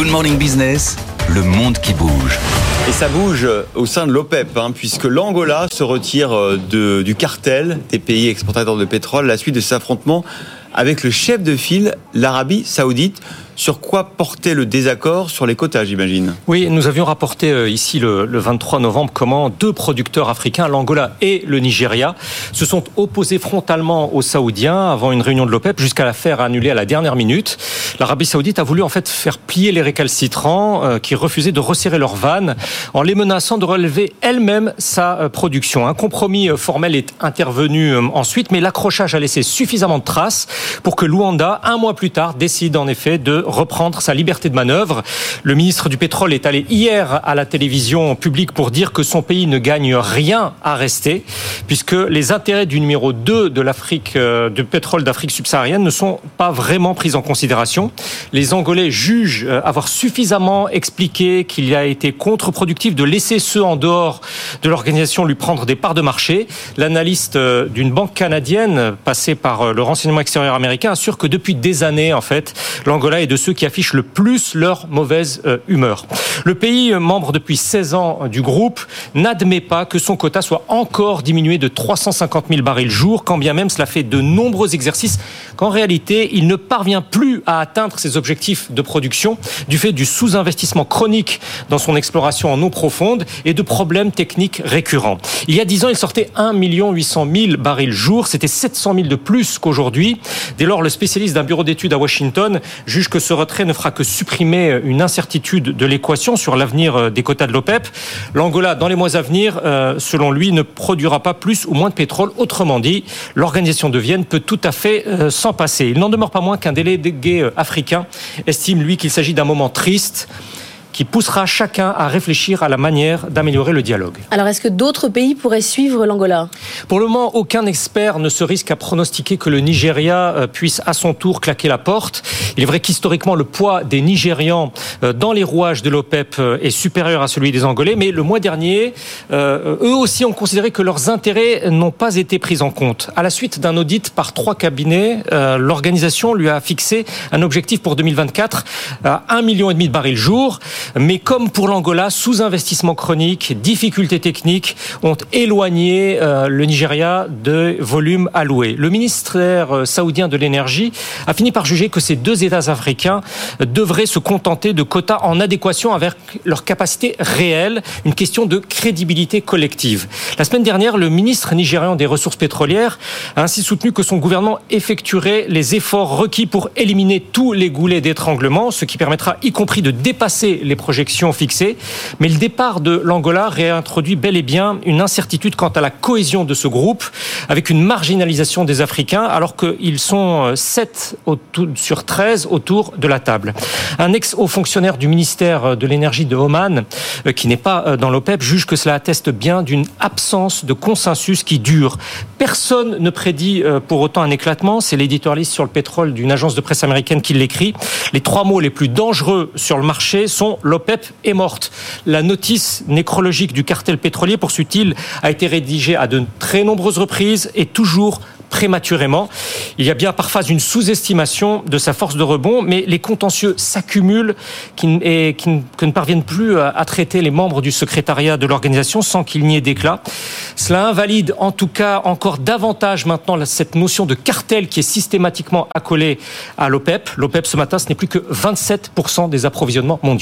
Good Morning Business, le monde qui bouge. Et ça bouge au sein de l'OPEP, hein, puisque l'Angola se retire euh, de, du cartel des pays exportateurs de pétrole à la suite de ces affrontements avec le chef de file, l'Arabie saoudite. Sur quoi portait le désaccord sur les quotas, j'imagine? Oui, nous avions rapporté euh, ici le, 23 novembre comment deux producteurs africains, l'Angola et le Nigeria, se sont opposés frontalement aux Saoudiens avant une réunion de l'OPEP jusqu'à la faire annuler à la dernière minute. L'Arabie saoudite a voulu en fait faire plier les récalcitrants euh, qui refusaient de resserrer leurs vannes en les menaçant de relever elle-même sa euh, production. Un compromis formel est intervenu ensuite, mais l'accrochage a laissé suffisamment de traces pour que Luanda, un mois plus tard, décide en effet de reprendre sa liberté de manœuvre. Le ministre du pétrole est allé hier à la télévision publique pour dire que son pays ne gagne rien à rester, puisque les intérêts du numéro 2 de l'Afrique, euh, du pétrole d'Afrique subsaharienne ne sont pas vraiment pris en considération. Les Angolais jugent euh, avoir suffisamment expliqué qu'il a été contre-productif de laisser ceux en dehors de l'organisation lui prendre des parts de marché. L'analyste euh, d'une banque canadienne, passée par le renseignement extérieur américain, assure que depuis des années, en fait, l'Angola est de ceux qui affichent le plus leur mauvaise euh, humeur. Le pays, euh, membre depuis 16 ans du groupe, n'admet pas que son quota soit encore diminué de 350 000 barils jour, quand bien même cela fait de nombreux exercices qu'en réalité, il ne parvient plus à atteindre ses objectifs de production du fait du sous-investissement chronique dans son exploration en eau profonde et de problèmes techniques récurrents. Il y a 10 ans, il sortait 1 800 000 barils jour, c'était 700 000 de plus qu'aujourd'hui. Dès lors, le spécialiste d'un bureau d'études à Washington juge que ce retrait ne fera que supprimer une incertitude de l'équation sur l'avenir euh, des quotas de l'OPEP. L'Angola, dans les mois à venir, euh, selon lui, ne produira pas plus ou moins de pétrole. Autrement dit, l'organisation de Vienne peut tout à fait euh, s'en passer. Il n'en demeure pas moins qu'un délégué africain estime, lui, qu'il s'agit d'un moment triste qui poussera chacun à réfléchir à la manière d'améliorer le dialogue. Alors, est-ce que d'autres pays pourraient suivre l'Angola? Pour le moment, aucun expert ne se risque à pronostiquer que le Nigeria euh, puisse à son tour claquer la porte. Il est vrai qu'historiquement, le poids des Nigérians euh, dans les rouages de l'OPEP euh, est supérieur à celui des Angolais, mais le mois dernier, eux aussi ont considéré que leurs intérêts n'ont pas été pris en compte. À la suite d'un audit par trois cabinets, l'organisation lui a fixé un objectif pour 2024 à 1,5 million de barils jour. Mais comme pour l'Angola, sous-investissement chronique, difficultés techniques ont éloigné euh, le Nigeria de volume alloué. Le ministère euh, saoudien de l'énergie a fini par juger que ces deux États africains devraient se contenter de quotas en adéquation avec leur capacité réelle, une question de crédibilité collective. La semaine dernière, le ministre nigérian des ressources pétrolières a ainsi soutenu que son gouvernement effectuerait les efforts requis pour éliminer tous les goulets d'étranglement, ce qui permettra y compris de dépasser les projections fixées. Mais le départ de l'Angola réintroduit bel et bien une incertitude quant à la cohésion de ce groupe, avec une marginalisation des Africains, alors qu'ils sont 7 sur 13 autour de la table. Un ex-haut fonctionnaire du ministère de l'énergie de Oman, euh, qui n'est pas euh, dans l'OPEP, juge que cela atteste bien d'une absence de consensus qui dure. Personne ne prédit euh, pour autant un éclatement. C'est l'éditorialiste sur le pétrole d'une agence de presse américaine qui l'écrit. Les trois mots les plus dangereux sur le marché sont l'OPEP est morte. La notice nécrologique du cartel pétrolier, poursuit-il, a été rédigée à de très nombreuses reprises et toujours prématurément. Il y a bien parfois une sous-estimation de sa force de rebond, mais les contentieux s'accumulent et qui ne parviennent plus à traiter les membres du secrétariat de l'organisation sans qu'il n'y ait d'éclat. Cela invalide en tout cas encore davantage maintenant cette notion de cartel qui est systématiquement accolée à l'OPEP. L'OPEP ce matin, ce n'est plus que 27% des approvisionnements mondiaux.